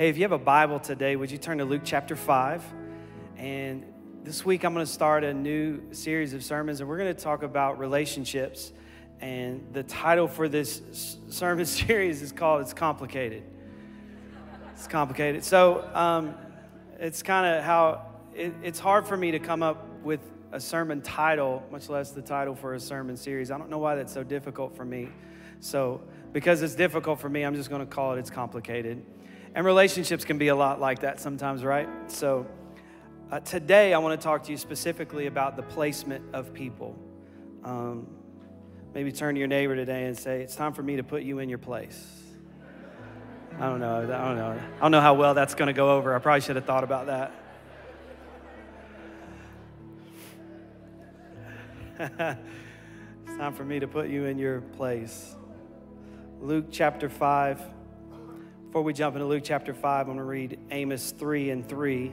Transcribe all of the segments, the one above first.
Hey, if you have a Bible today, would you turn to Luke chapter 5? And this week I'm going to start a new series of sermons, and we're going to talk about relationships. And the title for this sermon series is called It's Complicated. It's complicated. So um, it's kind of how it, it's hard for me to come up with a sermon title, much less the title for a sermon series. I don't know why that's so difficult for me. So, because it's difficult for me, I'm just going to call it It's Complicated. And relationships can be a lot like that sometimes, right? So, uh, today I want to talk to you specifically about the placement of people. Um, maybe turn to your neighbor today and say, It's time for me to put you in your place. I don't know. I don't know. I don't know how well that's going to go over. I probably should have thought about that. it's time for me to put you in your place. Luke chapter 5. Before we jump into Luke chapter 5, I'm going to read Amos 3 and 3,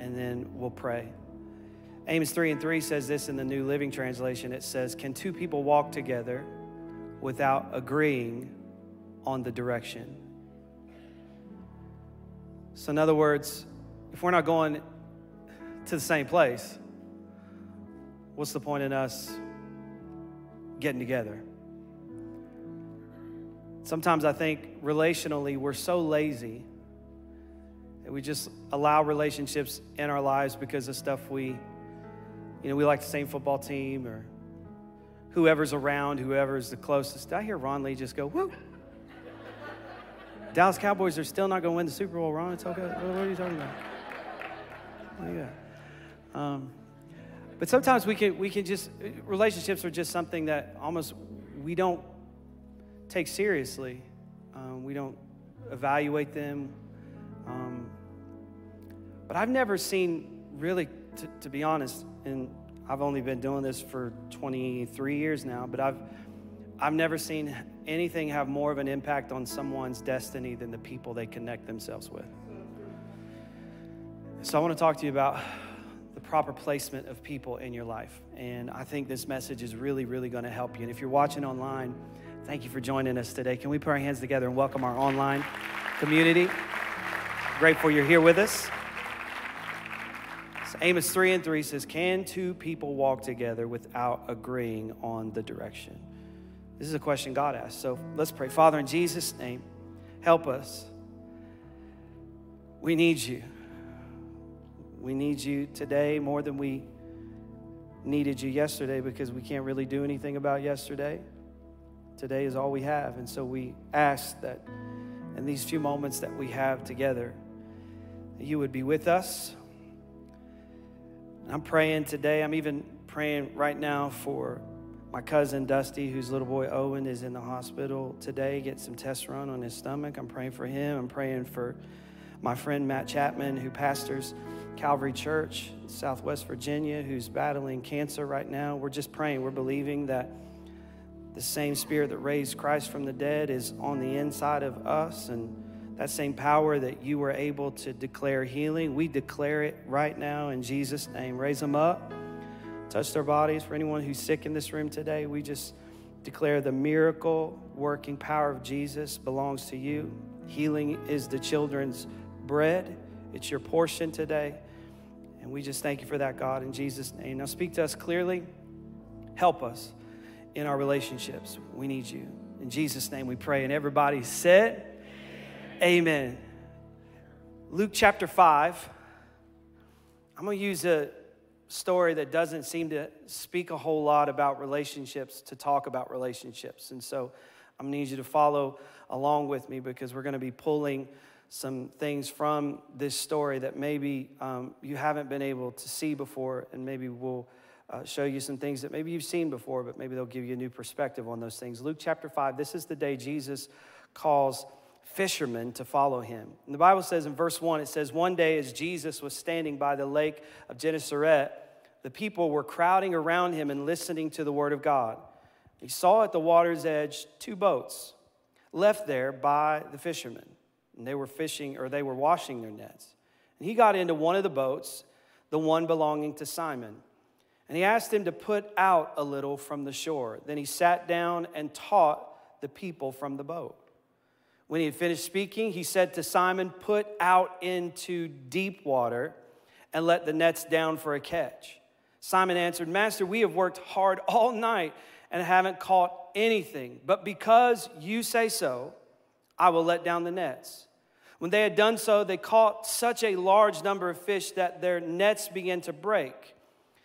and then we'll pray. Amos 3 and 3 says this in the New Living Translation. It says, Can two people walk together without agreeing on the direction? So, in other words, if we're not going to the same place, what's the point in us getting together? Sometimes I think relationally, we're so lazy that we just allow relationships in our lives because of stuff we, you know, we like the same football team or whoever's around, whoever's the closest. Did I hear Ron Lee just go, woo? Dallas Cowboys are still not going to win the Super Bowl, Ron. It's okay. What are you talking about? Got? Um, but sometimes we can, we can just, relationships are just something that almost we don't take seriously. Um, we don't evaluate them. Um, but I've never seen, really, to, to be honest, and I've only been doing this for 23 years now, but I've, I've never seen anything have more of an impact on someone's destiny than the people they connect themselves with. So I want to talk to you about the proper placement of people in your life. And I think this message is really, really going to help you. And if you're watching online, Thank you for joining us today. Can we put our hands together and welcome our online community? Grateful you're here with us. So Amos 3 and 3 says, Can two people walk together without agreeing on the direction? This is a question God asked. So let's pray. Father, in Jesus' name, help us. We need you. We need you today more than we needed you yesterday because we can't really do anything about yesterday. Today is all we have. And so we ask that in these few moments that we have together, you would be with us. I'm praying today, I'm even praying right now for my cousin Dusty, whose little boy Owen is in the hospital today, get some tests run on his stomach. I'm praying for him. I'm praying for my friend Matt Chapman, who pastors Calvary Church, Southwest Virginia, who's battling cancer right now. We're just praying. We're believing that the same spirit that raised Christ from the dead is on the inside of us. And that same power that you were able to declare healing, we declare it right now in Jesus' name. Raise them up, touch their bodies. For anyone who's sick in this room today, we just declare the miracle working power of Jesus belongs to you. Healing is the children's bread, it's your portion today. And we just thank you for that, God, in Jesus' name. Now speak to us clearly. Help us in our relationships. We need you. In Jesus' name we pray. And everybody said, Amen. Amen. Luke chapter 5. I'm going to use a story that doesn't seem to speak a whole lot about relationships to talk about relationships. And so I'm going to need you to follow along with me because we're going to be pulling some things from this story that maybe um, you haven't been able to see before, and maybe we'll uh, show you some things that maybe you've seen before, but maybe they'll give you a new perspective on those things. Luke chapter 5, this is the day Jesus calls fishermen to follow him. And the Bible says in verse 1, it says, One day as Jesus was standing by the lake of Gennesaret, the people were crowding around him and listening to the word of God. He saw at the water's edge two boats left there by the fishermen. And they were fishing or they were washing their nets. And he got into one of the boats, the one belonging to Simon and he asked him to put out a little from the shore. Then he sat down and taught the people from the boat. When he had finished speaking, he said to Simon, Put out into deep water and let the nets down for a catch. Simon answered, Master, we have worked hard all night and haven't caught anything. But because you say so, I will let down the nets. When they had done so, they caught such a large number of fish that their nets began to break.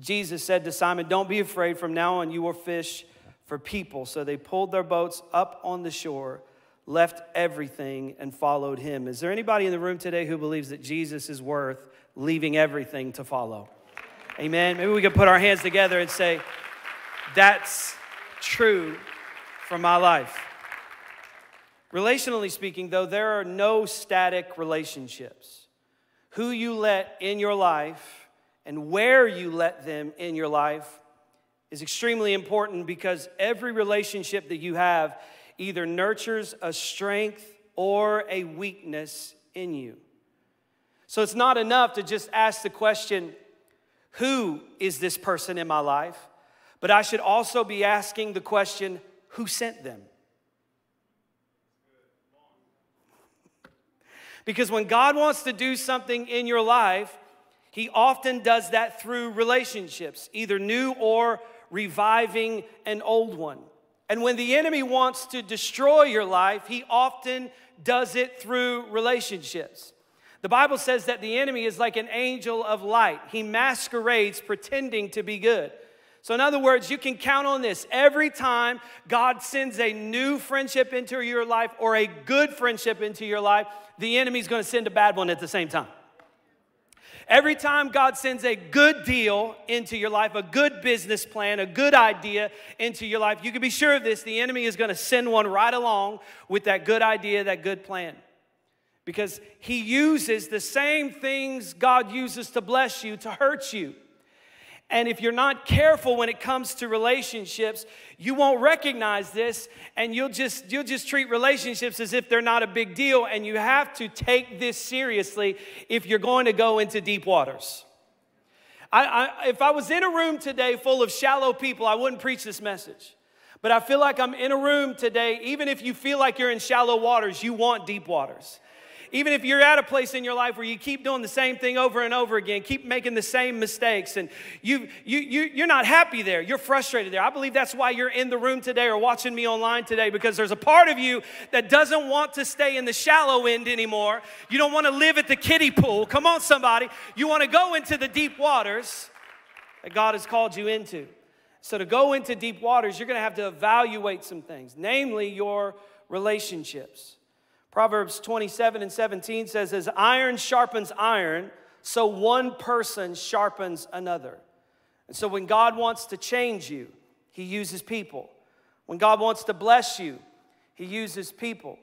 Jesus said to Simon, Don't be afraid, from now on you will fish for people. So they pulled their boats up on the shore left everything and followed him. Is there anybody in the room today who believes that Jesus is worth leaving everything to follow? Amen. Maybe we could put our hands together and say, That's true for my life. Relationally speaking, though, there are no static relationships. Who you let in your life and where you let them in your life is extremely important because every relationship that you have either nurtures a strength or a weakness in you. So it's not enough to just ask the question, Who is this person in my life? But I should also be asking the question, Who sent them? Because when God wants to do something in your life, He often does that through relationships, either new or reviving an old one. And when the enemy wants to destroy your life, he often does it through relationships. The Bible says that the enemy is like an angel of light, he masquerades pretending to be good. So, in other words, you can count on this. Every time God sends a new friendship into your life or a good friendship into your life, the enemy's gonna send a bad one at the same time. Every time God sends a good deal into your life, a good business plan, a good idea into your life, you can be sure of this the enemy is going to send one right along with that good idea, that good plan. Because he uses the same things God uses to bless you to hurt you. And if you're not careful when it comes to relationships, you won't recognize this and you'll just you'll just treat relationships as if they're not a big deal and you have to take this seriously if you're going to go into deep waters. I, I, if I was in a room today full of shallow people, I wouldn't preach this message. But I feel like I'm in a room today, even if you feel like you're in shallow waters, you want deep waters. Even if you're at a place in your life where you keep doing the same thing over and over again, keep making the same mistakes, and you, you, you, you're not happy there, you're frustrated there. I believe that's why you're in the room today or watching me online today because there's a part of you that doesn't want to stay in the shallow end anymore. You don't want to live at the kiddie pool. Come on, somebody. You want to go into the deep waters that God has called you into. So, to go into deep waters, you're going to have to evaluate some things, namely your relationships. Proverbs 27 and 17 says, As iron sharpens iron, so one person sharpens another. And so when God wants to change you, he uses people. When God wants to bless you, he uses people.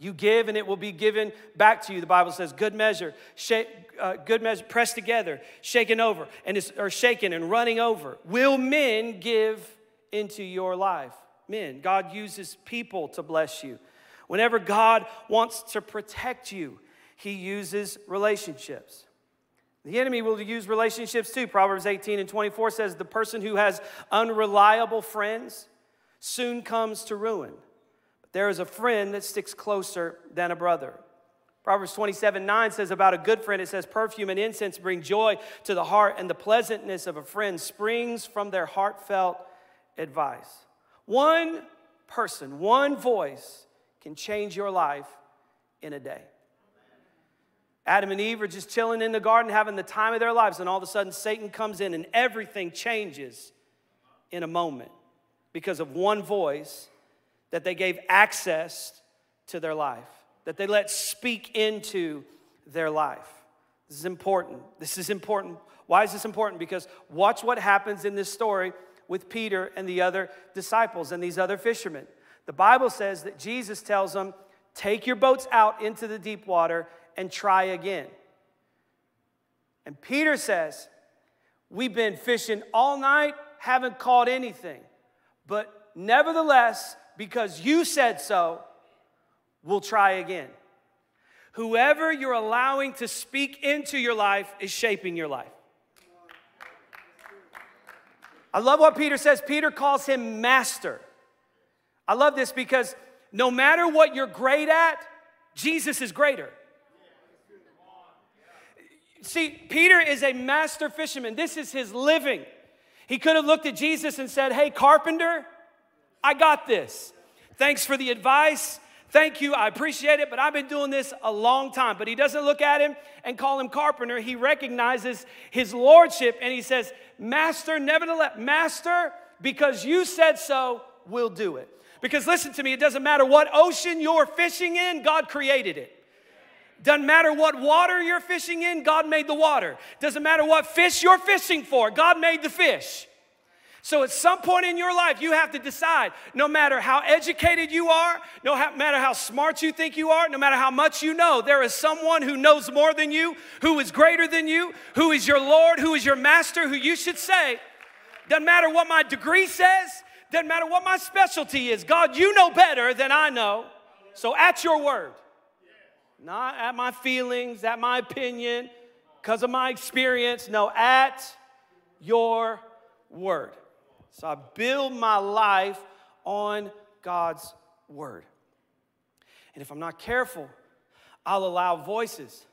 You give and it will be given back to you. The Bible says, good measure, shake, uh, good measure, pressed together, shaken over, and is, or shaken and running over. Will men give into your life? Men. God uses people to bless you. Whenever God wants to protect you, he uses relationships. The enemy will use relationships too. Proverbs 18 and 24 says, The person who has unreliable friends soon comes to ruin. But there is a friend that sticks closer than a brother. Proverbs 27 9 says about a good friend, it says, Perfume and incense bring joy to the heart, and the pleasantness of a friend springs from their heartfelt advice. One person, one voice can change your life in a day. Adam and Eve are just chilling in the garden, having the time of their lives, and all of a sudden Satan comes in and everything changes in a moment because of one voice that they gave access to their life, that they let speak into their life. This is important. This is important. Why is this important? Because watch what happens in this story with Peter and the other disciples and these other fishermen. The Bible says that Jesus tells them, Take your boats out into the deep water and try again. And Peter says, We've been fishing all night, haven't caught anything. But nevertheless, because you said so, we'll try again. Whoever you're allowing to speak into your life is shaping your life. I love what Peter says. Peter calls him master. I love this because no matter what you're great at, Jesus is greater. See, Peter is a master fisherman. This is his living. He could have looked at Jesus and said, Hey, carpenter, I got this. Thanks for the advice. Thank you, I appreciate it, but I've been doing this a long time. But he doesn't look at him and call him carpenter. He recognizes his lordship and he says, Master, nevertheless, Master, because you said so, we'll do it. Because listen to me, it doesn't matter what ocean you're fishing in, God created it. Doesn't matter what water you're fishing in, God made the water. Doesn't matter what fish you're fishing for, God made the fish. So at some point in your life, you have to decide no matter how educated you are, no matter how smart you think you are, no matter how much you know, there is someone who knows more than you, who is greater than you, who is your Lord, who is your master, who you should say, doesn't matter what my degree says, doesn't matter what my specialty is. God, you know better than I know. So at your word, not at my feelings, at my opinion, because of my experience. No, at your word. So I build my life on God's word. And if I'm not careful, I'll allow voices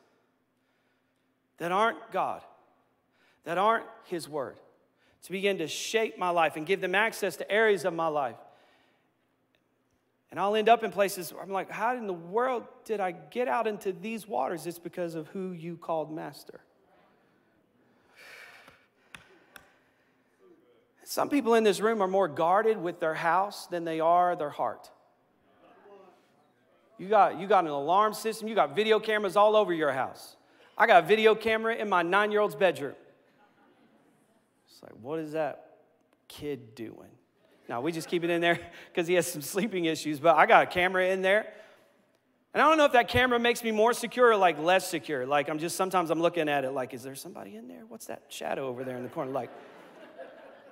that aren't God, that aren't His word, to begin to shape my life and give them access to areas of my life. And I'll end up in places where I'm like, how in the world did I get out into these waters? It's because of who you called master. Some people in this room are more guarded with their house than they are their heart. You got, you got an alarm system, you got video cameras all over your house. I got a video camera in my nine year old's bedroom. It's like, what is that kid doing? Now, we just keep it in there because he has some sleeping issues, but I got a camera in there. And I don't know if that camera makes me more secure or like less secure. Like, I'm just sometimes I'm looking at it like, is there somebody in there? What's that shadow over there in the corner? Like,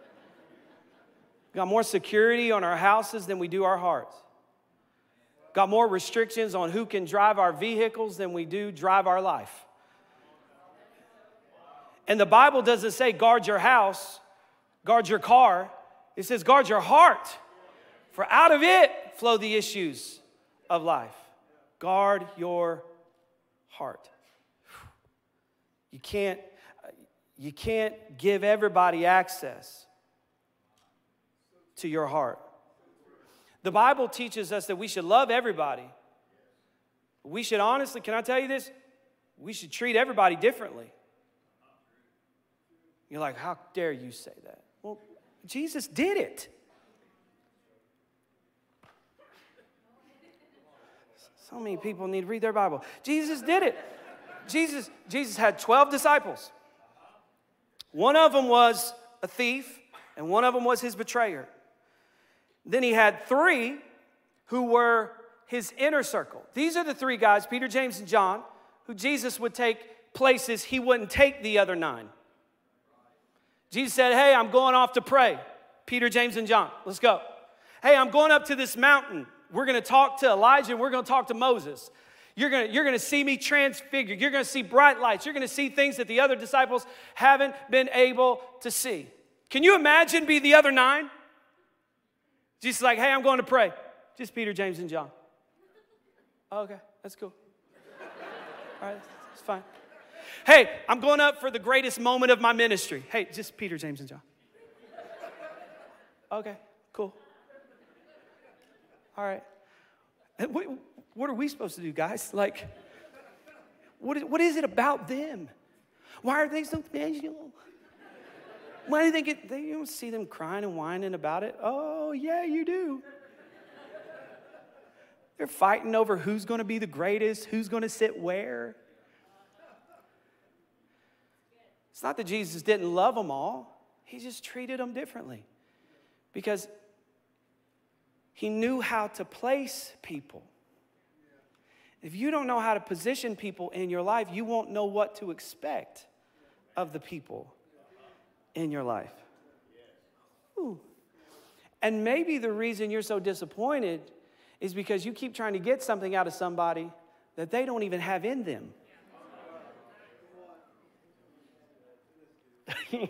got more security on our houses than we do our hearts. Got more restrictions on who can drive our vehicles than we do drive our life. And the Bible doesn't say guard your house, guard your car. It says guard your heart, for out of it flow the issues of life. Guard your heart. You can't, you can't give everybody access to your heart. The Bible teaches us that we should love everybody. We should honestly, can I tell you this? We should treat everybody differently. You're like, how dare you say that? Well, Jesus did it. So many people need to read their Bible. Jesus did it. Jesus, Jesus had 12 disciples. One of them was a thief, and one of them was his betrayer. Then he had three who were his inner circle. These are the three guys, Peter, James, and John, who Jesus would take places he wouldn't take the other nine. Jesus said, Hey, I'm going off to pray. Peter, James, and John, let's go. Hey, I'm going up to this mountain. We're going to talk to Elijah and we're going to talk to Moses. You're going to, you're to see me transfigured. You're going to see bright lights. You're going to see things that the other disciples haven't been able to see. Can you imagine be the other nine? Jesus like, hey, I'm going to pray. Just Peter, James, and John. Oh, okay, that's cool. All right, it's fine. Hey, I'm going up for the greatest moment of my ministry. Hey, just Peter, James, and John. Okay, cool. All right. What, what are we supposed to do, guys? Like, what is, what is it about them? Why are they so special? Why do think it, they, you don't see them crying and whining about it? Oh, yeah, you do. They're fighting over who's going to be the greatest, who's going to sit where. It's not that Jesus didn't love them all, he just treated them differently because he knew how to place people If you don't know how to position people in your life, you won't know what to expect of the people in your life. Ooh. And maybe the reason you're so disappointed is because you keep trying to get something out of somebody that they don't even have in them.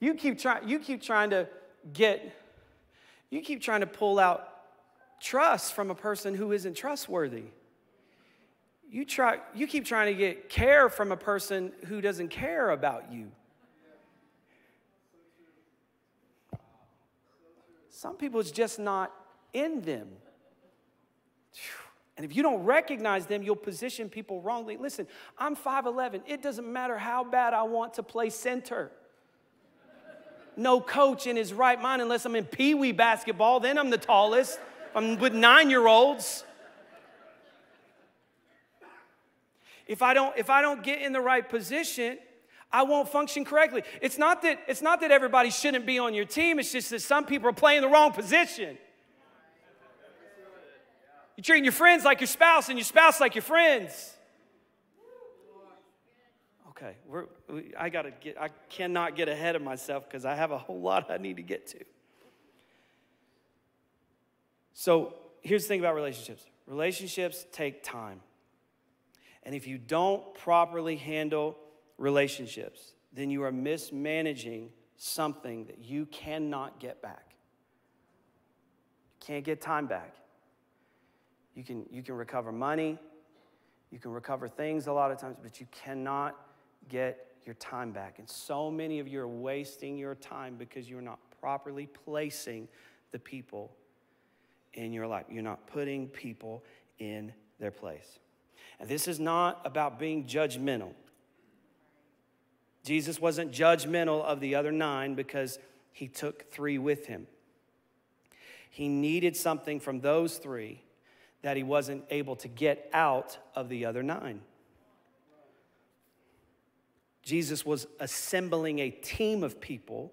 you keep trying you keep trying to get you keep trying to pull out trust from a person who isn't trustworthy. You try you keep trying to get care from a person who doesn't care about you. Some people it's just not in them. And if you don't recognize them, you'll position people wrongly. Listen, I'm 5'11. It doesn't matter how bad I want to play center. No coach in his right mind, unless I'm in pee wee basketball, then I'm the tallest. I'm with nine year olds. If I, don't, if I don't get in the right position, I won't function correctly. It's not that, it's not that everybody shouldn't be on your team, it's just that some people are playing the wrong position. You're treating your friends like your spouse and your spouse like your friends. Okay, we're, we, I gotta get. I cannot get ahead of myself because I have a whole lot I need to get to. So here's the thing about relationships. Relationships take time, and if you don't properly handle relationships, then you are mismanaging something that you cannot get back. You can't get time back. You can, you can recover money, you can recover things a lot of times, but you cannot get your time back. And so many of you are wasting your time because you're not properly placing the people in your life. You're not putting people in their place. And this is not about being judgmental. Jesus wasn't judgmental of the other nine because he took three with him. He needed something from those three that he wasn't able to get out of the other nine. Jesus was assembling a team of people.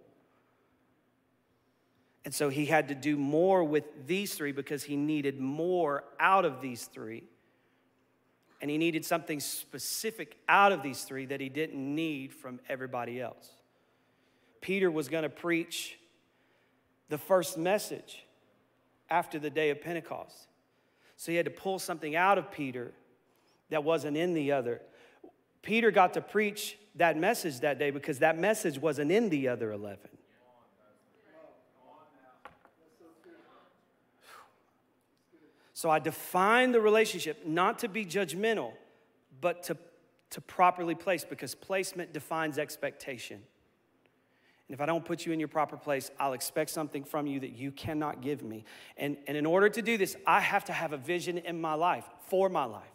And so he had to do more with these three because he needed more out of these three. And he needed something specific out of these three that he didn't need from everybody else. Peter was going to preach the first message after the day of Pentecost. So he had to pull something out of Peter that wasn't in the other. Peter got to preach that message that day because that message wasn't in the other 11. So I define the relationship not to be judgmental, but to, to properly place because placement defines expectation. And if I don't put you in your proper place, I'll expect something from you that you cannot give me. And, and in order to do this, I have to have a vision in my life, for my life.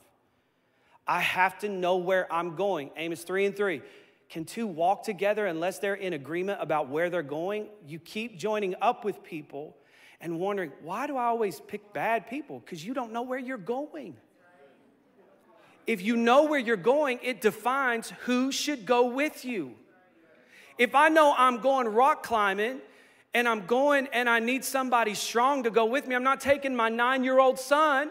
I have to know where I'm going. Amos 3 and 3. Can two walk together unless they're in agreement about where they're going? You keep joining up with people and wondering, why do I always pick bad people? Because you don't know where you're going. If you know where you're going, it defines who should go with you. If I know I'm going rock climbing and I'm going and I need somebody strong to go with me, I'm not taking my nine year old son.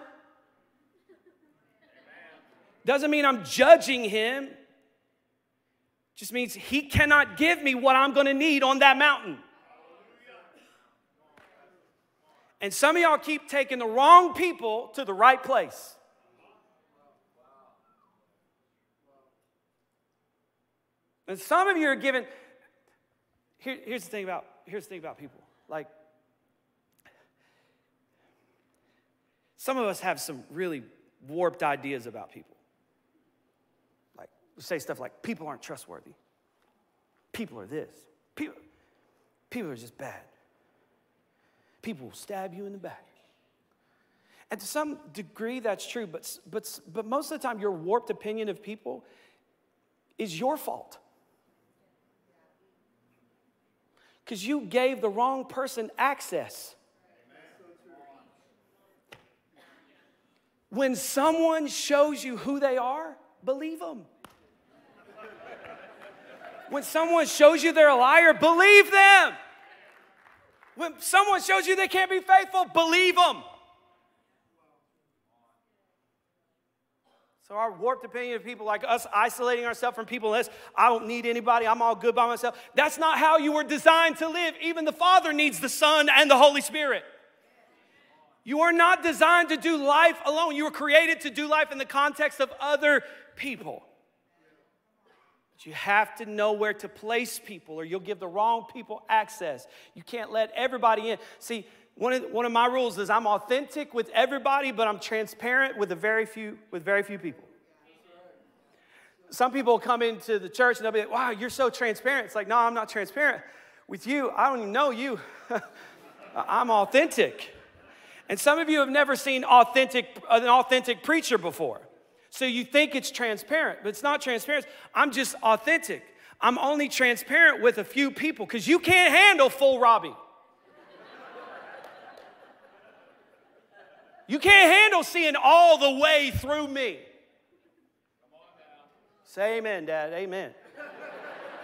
Doesn't mean I'm judging him. Just means he cannot give me what I'm going to need on that mountain. And some of y'all keep taking the wrong people to the right place. And some of you are giving, here, here's the thing about here's the thing about people. Like some of us have some really warped ideas about people. Like we say stuff like people aren't trustworthy. People are this. People, people are just bad. People will stab you in the back. And to some degree, that's true, but, but, but most of the time, your warped opinion of people is your fault. Because you gave the wrong person access. When someone shows you who they are, believe them. When someone shows you they're a liar, believe them. When someone shows you they can't be faithful, believe them. So, our warped opinion of people like us isolating ourselves from people else, I don't need anybody, I'm all good by myself. That's not how you were designed to live. Even the Father needs the Son and the Holy Spirit. You are not designed to do life alone. You were created to do life in the context of other people. But you have to know where to place people, or you'll give the wrong people access. You can't let everybody in. See, one of, one of my rules is I'm authentic with everybody, but I'm transparent with a very few with very few people. Some people come into the church and they'll be like, "Wow, you're so transparent." It's like, no, I'm not transparent with you. I don't even know you. I'm authentic. And some of you have never seen authentic an authentic preacher before. So you think it's transparent, but it's not transparent. I'm just authentic. I'm only transparent with a few people because you can't handle full Robbie. You can't handle seeing all the way through me. Say amen, Dad. Amen.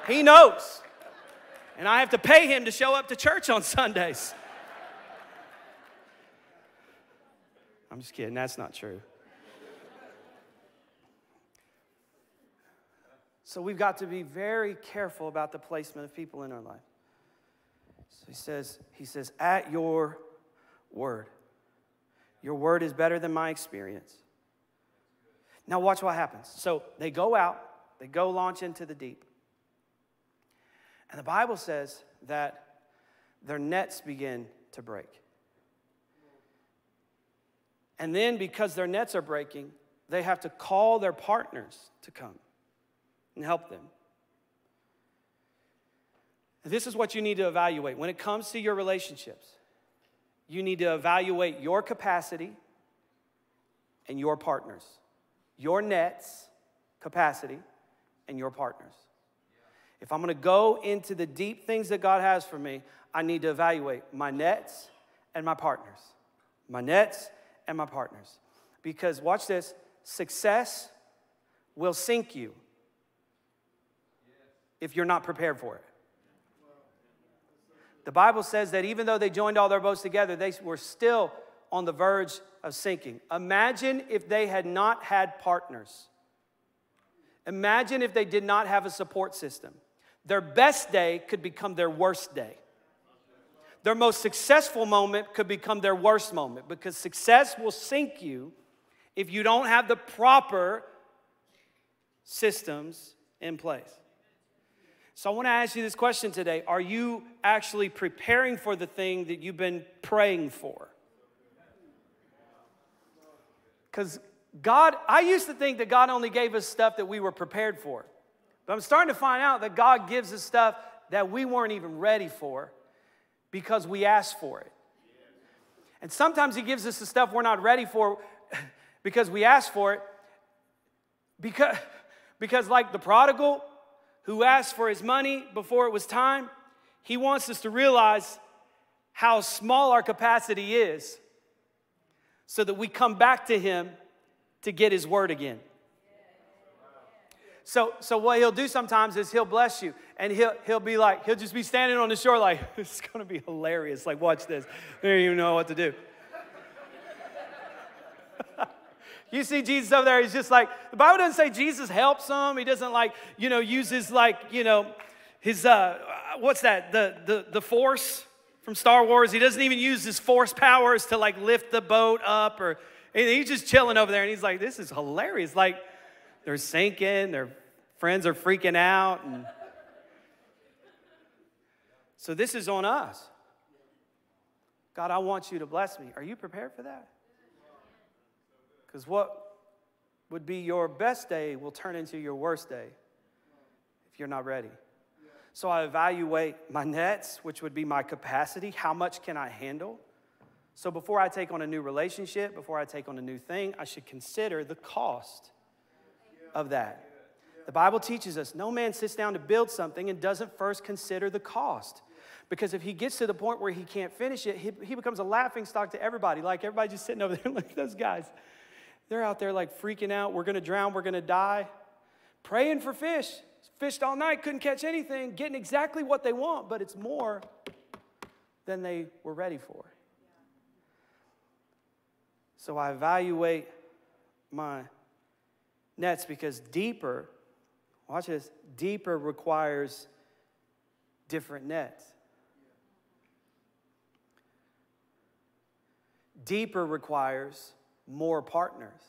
He knows. And I have to pay him to show up to church on Sundays. I'm just kidding. That's not true. So we've got to be very careful about the placement of people in our life. So he says, he says, at your word. Your word is better than my experience. Now, watch what happens. So they go out, they go launch into the deep. And the Bible says that their nets begin to break. And then, because their nets are breaking, they have to call their partners to come and help them. This is what you need to evaluate. When it comes to your relationships, you need to evaluate your capacity and your partners, your nets, capacity, and your partners. If I'm gonna go into the deep things that God has for me, I need to evaluate my nets and my partners. My nets and my partners. Because watch this success will sink you if you're not prepared for it. The Bible says that even though they joined all their boats together, they were still on the verge of sinking. Imagine if they had not had partners. Imagine if they did not have a support system. Their best day could become their worst day. Their most successful moment could become their worst moment because success will sink you if you don't have the proper systems in place. So I want to ask you this question today Are you actually preparing for the thing that you've been praying for? Because God, I used to think that God only gave us stuff that we were prepared for. But I'm starting to find out that God gives us stuff that we weren't even ready for because we asked for it. And sometimes He gives us the stuff we're not ready for because we asked for it. Because, because like the prodigal, who asked for his money before it was time, he wants us to realize how small our capacity is so that we come back to him to get his word again. So, so what he'll do sometimes is he'll bless you and he'll, he'll be like, he'll just be standing on the shore like, is gonna be hilarious. Like, watch this. They don't even know what to do. You see Jesus over there, he's just like, the Bible doesn't say Jesus helps him. He doesn't like, you know, uses like, you know, his, uh, what's that, the, the, the force from Star Wars. He doesn't even use his force powers to like lift the boat up or, anything. he's just chilling over there and he's like, this is hilarious. Like, they're sinking, their friends are freaking out. And so this is on us. God, I want you to bless me. Are you prepared for that? Because what would be your best day will turn into your worst day if you're not ready. So I evaluate my nets, which would be my capacity. How much can I handle? So before I take on a new relationship, before I take on a new thing, I should consider the cost of that. The Bible teaches us no man sits down to build something and doesn't first consider the cost. Because if he gets to the point where he can't finish it, he, he becomes a laughing stock to everybody. Like everybody just sitting over there, like those guys. They're out there like freaking out. We're going to drown. We're going to die. Praying for fish. Fished all night, couldn't catch anything, getting exactly what they want, but it's more than they were ready for. So I evaluate my nets because deeper, watch this, deeper requires different nets. Deeper requires more partners.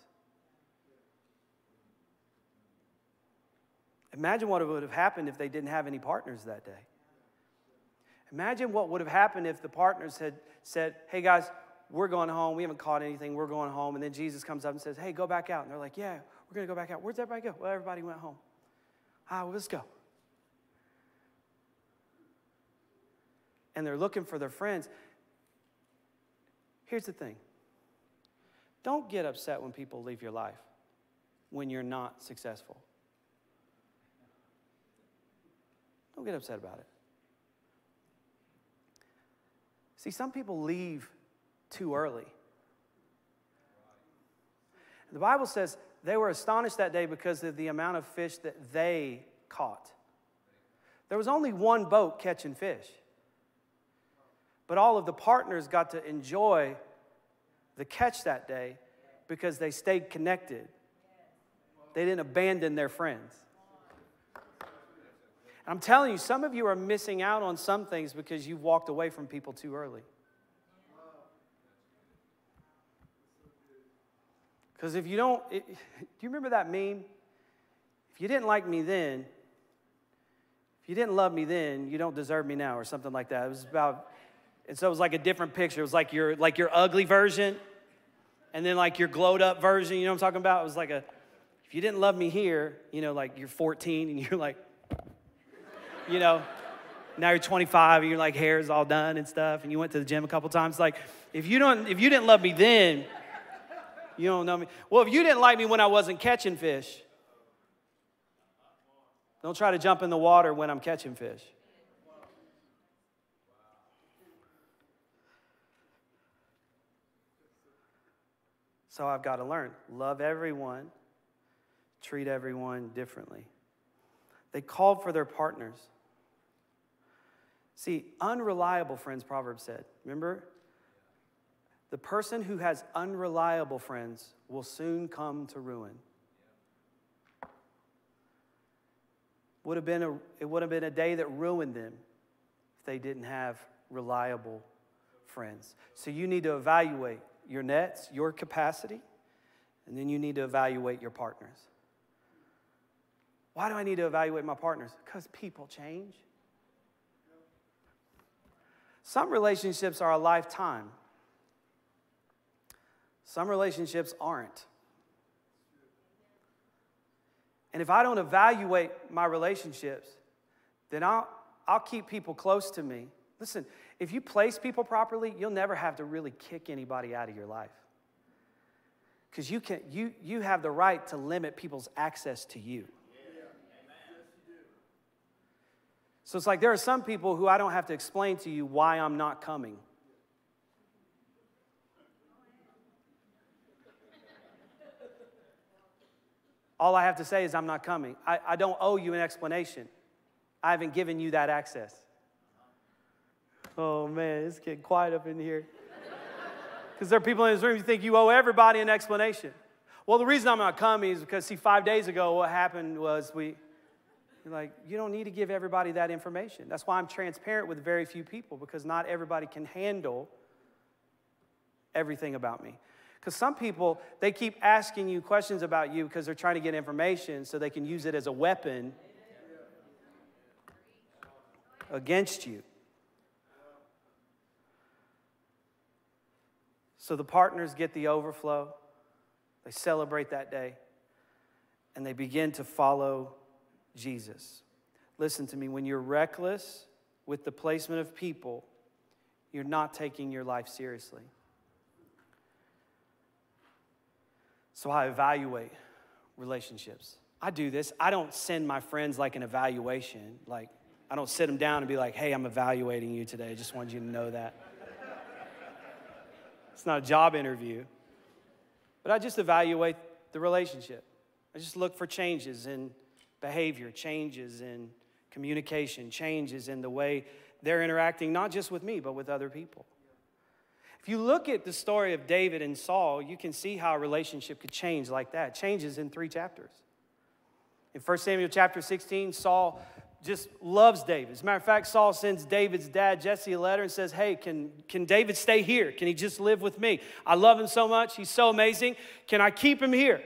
Imagine what would have happened if they didn't have any partners that day. Imagine what would have happened if the partners had said, Hey guys, we're going home. We haven't caught anything. We're going home. And then Jesus comes up and says, Hey, go back out. And they're like, Yeah, we're going to go back out. Where's everybody go? Well, everybody went home. Ah, well, let's go. And they're looking for their friends. Here's the thing don't get upset when people leave your life when you're not successful. Don't get upset about it. See, some people leave too early. The Bible says they were astonished that day because of the amount of fish that they caught. There was only one boat catching fish, but all of the partners got to enjoy the catch that day because they stayed connected. They didn't abandon their friends. And I'm telling you, some of you are missing out on some things because you've walked away from people too early. Because if you don't, it, do you remember that meme? If you didn't like me then, if you didn't love me then, you don't deserve me now, or something like that. It was about, and so it was like a different picture. It was like your like your ugly version, and then like your glowed up version. You know what I'm talking about? It was like a, if you didn't love me here, you know, like you're 14 and you're like, you know, now you're 25 and you're like hair's all done and stuff, and you went to the gym a couple times. Like, if you don't, if you didn't love me then you don't know me. Well, if you didn't like me when I wasn't catching fish, don't try to jump in the water when I'm catching fish. So I've got to learn love everyone, treat everyone differently. They called for their partners. See, unreliable friends, Proverbs said. Remember? The person who has unreliable friends will soon come to ruin. Would have been a, it would have been a day that ruined them if they didn't have reliable friends. So you need to evaluate your nets, your capacity, and then you need to evaluate your partners. Why do I need to evaluate my partners? Because people change. Some relationships are a lifetime. Some relationships aren't. And if I don't evaluate my relationships, then I'll, I'll keep people close to me. Listen, if you place people properly, you'll never have to really kick anybody out of your life. Because you, can, you, you have the right to limit people's access to you. So it's like there are some people who I don't have to explain to you why I'm not coming. All I have to say is, I'm not coming. I, I don't owe you an explanation. I haven't given you that access. Oh man, it's getting quiet up in here. Because there are people in this room who think you owe everybody an explanation. Well, the reason I'm not coming is because, see, five days ago, what happened was we, you're like, you don't need to give everybody that information. That's why I'm transparent with very few people, because not everybody can handle everything about me. Because some people, they keep asking you questions about you because they're trying to get information so they can use it as a weapon against you. So the partners get the overflow, they celebrate that day, and they begin to follow Jesus. Listen to me, when you're reckless with the placement of people, you're not taking your life seriously. So I evaluate relationships. I do this. I don't send my friends like an evaluation. Like, I don't sit them down and be like, hey, I'm evaluating you today. I just wanted you to know that. It's not a job interview. But I just evaluate the relationship. I just look for changes in behavior, changes in communication, changes in the way they're interacting, not just with me, but with other people. If you look at the story of David and Saul, you can see how a relationship could change like that. Changes in three chapters. In 1 Samuel chapter 16, Saul just loves David. As a matter of fact, Saul sends David's dad, Jesse, a letter and says, Hey, can, can David stay here? Can he just live with me? I love him so much. He's so amazing. Can I keep him here?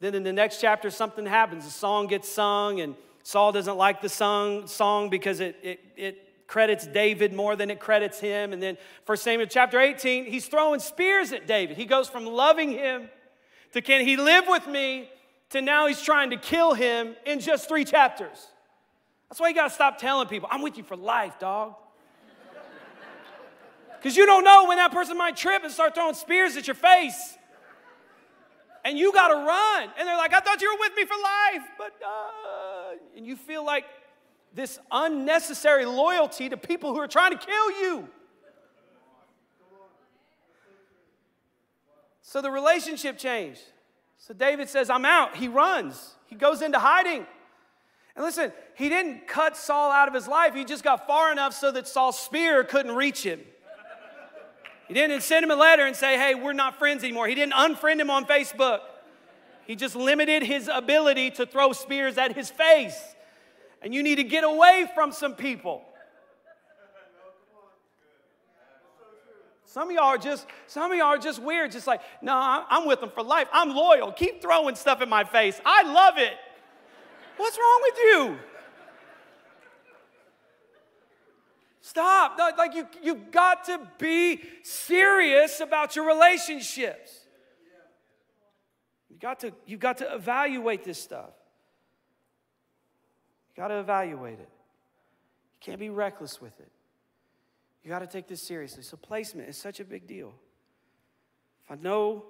Then in the next chapter, something happens. A song gets sung, and Saul doesn't like the song, song because it, it, it credits David more than it credits him. And then 1 Samuel chapter 18, he's throwing spears at David. He goes from loving him to can he live with me to now he's trying to kill him in just three chapters. That's why you got to stop telling people, I'm with you for life, dog. Because you don't know when that person might trip and start throwing spears at your face and you got to run. And they're like, I thought you were with me for life, but, uh, and you feel like this unnecessary loyalty to people who are trying to kill you. So the relationship changed. So David says, I'm out. He runs, he goes into hiding. And listen, he didn't cut Saul out of his life. He just got far enough so that Saul's spear couldn't reach him. He didn't send him a letter and say, hey, we're not friends anymore. He didn't unfriend him on Facebook. He just limited his ability to throw spears at his face. And you need to get away from some people. Some of y'all are just, some of y'all are just weird, just like, no, I'm with them for life. I'm loyal. Keep throwing stuff in my face. I love it. What's wrong with you? Stop. Like you, you've got to be serious about your relationships. You got to, you've got to evaluate this stuff. You got to evaluate it. You can't be reckless with it. You got to take this seriously. So, placement is such a big deal. If I know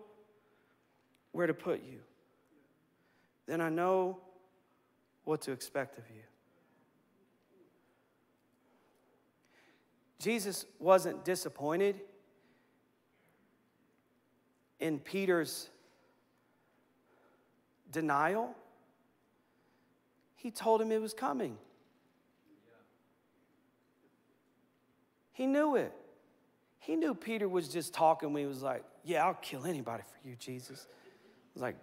where to put you, then I know what to expect of you. Jesus wasn't disappointed in Peter's denial. He told him it was coming. He knew it. He knew Peter was just talking when he was like, Yeah, I'll kill anybody for you, Jesus. He was like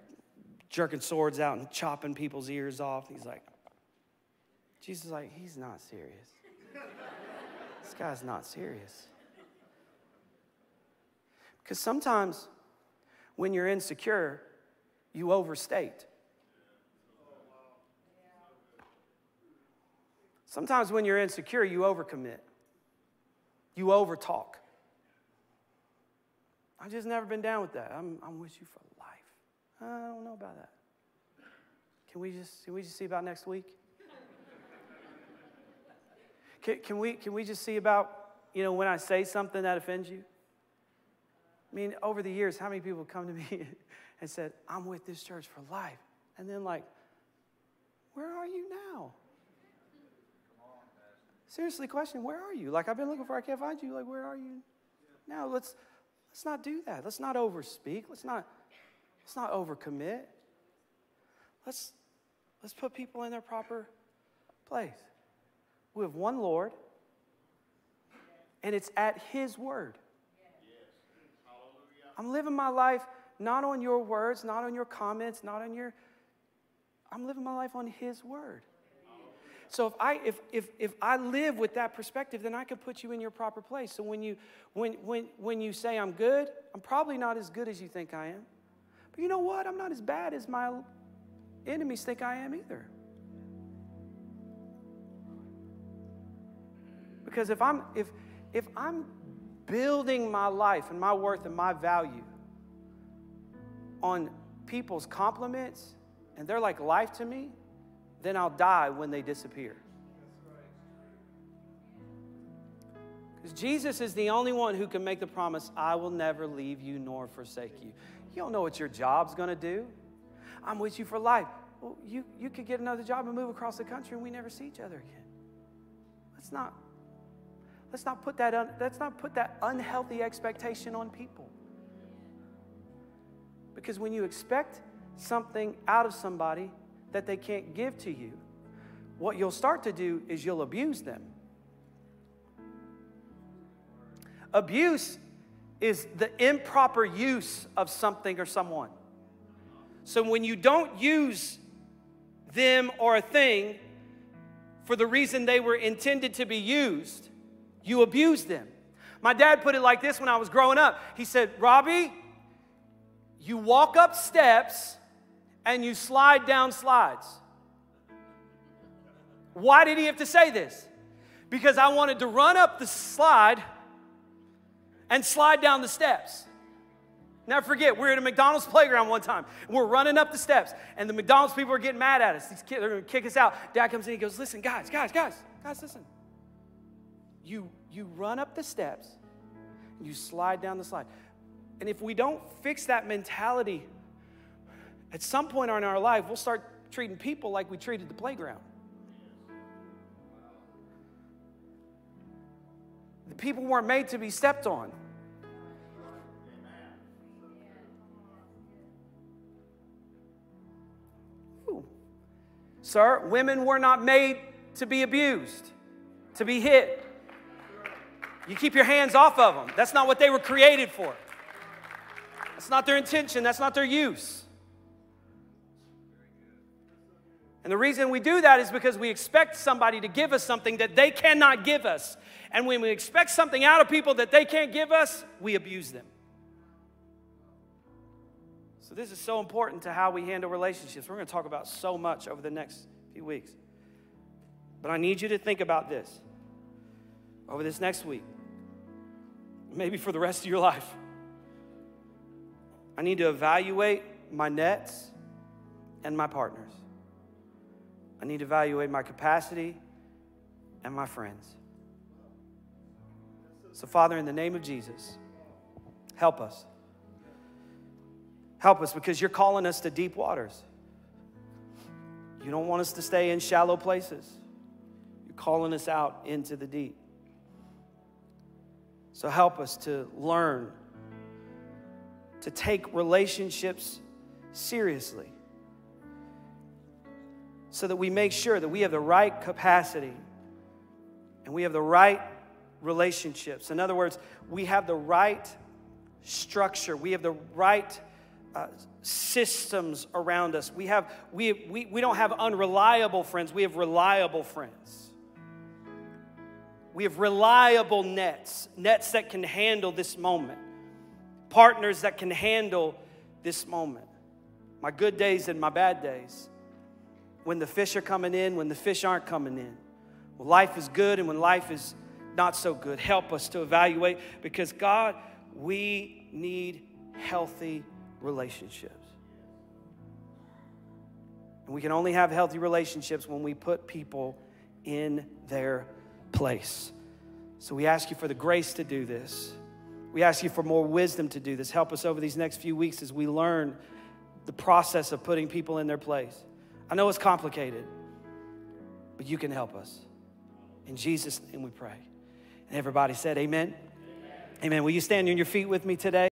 jerking swords out and chopping people's ears off. He's like, Jesus is like, He's not serious this guy's not serious. Because sometimes when you're insecure, you overstate. Sometimes when you're insecure, you overcommit, you overtalk. I've just never been down with that. I'm, I'm with you for life. I don't know about that. Can we just, can we just see about next week? Can, can, we, can we just see about, you know, when I say something that offends you? I mean, over the years, how many people come to me and said, I'm with this church for life? And then, like, where are you now? Seriously, question, where are you? Like, I've been looking for, I can't find you. Like, where are you now? Let's, let's not do that. Let's not overspeak. Let's not, let's not overcommit. Let's, let's put people in their proper place. We have one Lord, and it's at His word. I'm living my life not on your words, not on your comments, not on your. I'm living my life on His word. So if I if if if I live with that perspective, then I can put you in your proper place. So when you when when when you say I'm good, I'm probably not as good as you think I am. But you know what? I'm not as bad as my enemies think I am either. Because if I'm if if I'm building my life and my worth and my value on people's compliments and they're like life to me, then I'll die when they disappear. Because Jesus is the only one who can make the promise, I will never leave you nor forsake you. You don't know what your job's to do. I'm with you for life. Well, you, you could get another job and move across the country and we never see each other again. Let's not Let's not put that, un, let's not put that unhealthy expectation on people. Because when you expect something out of somebody that they can't give to you, what you'll start to do is you'll abuse them. Abuse is the improper use of something or someone. So when you don't use them or a thing for the reason they were intended to be used, you abuse them. My dad put it like this when I was growing up. He said, Robbie, you walk up steps and you slide down slides. Why did he have to say this? Because I wanted to run up the slide and slide down the steps. Never forget, we are at a McDonald's playground one time. We're running up the steps, and the McDonald's people are getting mad at us. These kids are gonna kick us out. Dad comes in, he goes, Listen, guys, guys, guys, guys, listen. You, you run up the steps, and you slide down the slide. And if we don't fix that mentality, at some point in our life, we'll start treating people like we treated the playground. The people weren't made to be stepped on. Sir, women were not made to be abused, to be hit. You keep your hands off of them. That's not what they were created for. That's not their intention, that's not their use. And the reason we do that is because we expect somebody to give us something that they cannot give us. And when we expect something out of people that they can't give us, we abuse them. So, this is so important to how we handle relationships. We're going to talk about so much over the next few weeks. But I need you to think about this over this next week, maybe for the rest of your life. I need to evaluate my nets and my partners. I need to evaluate my capacity and my friends. So, Father, in the name of Jesus, help us. Help us because you're calling us to deep waters. You don't want us to stay in shallow places. You're calling us out into the deep. So help us to learn to take relationships seriously so that we make sure that we have the right capacity and we have the right relationships. In other words, we have the right structure, we have the right uh, systems around us. We, have, we, we, we don't have unreliable friends, we have reliable friends. We have reliable nets, nets that can handle this moment, partners that can handle this moment. My good days and my bad days. When the fish are coming in, when the fish aren't coming in. When life is good and when life is not so good. Help us to evaluate because, God, we need healthy relationships. And we can only have healthy relationships when we put people in their place. So we ask you for the grace to do this. We ask you for more wisdom to do this. Help us over these next few weeks as we learn the process of putting people in their place. I know it's complicated, but you can help us. In Jesus' name we pray. And everybody said, Amen. Amen. Amen. Will you stand on your feet with me today?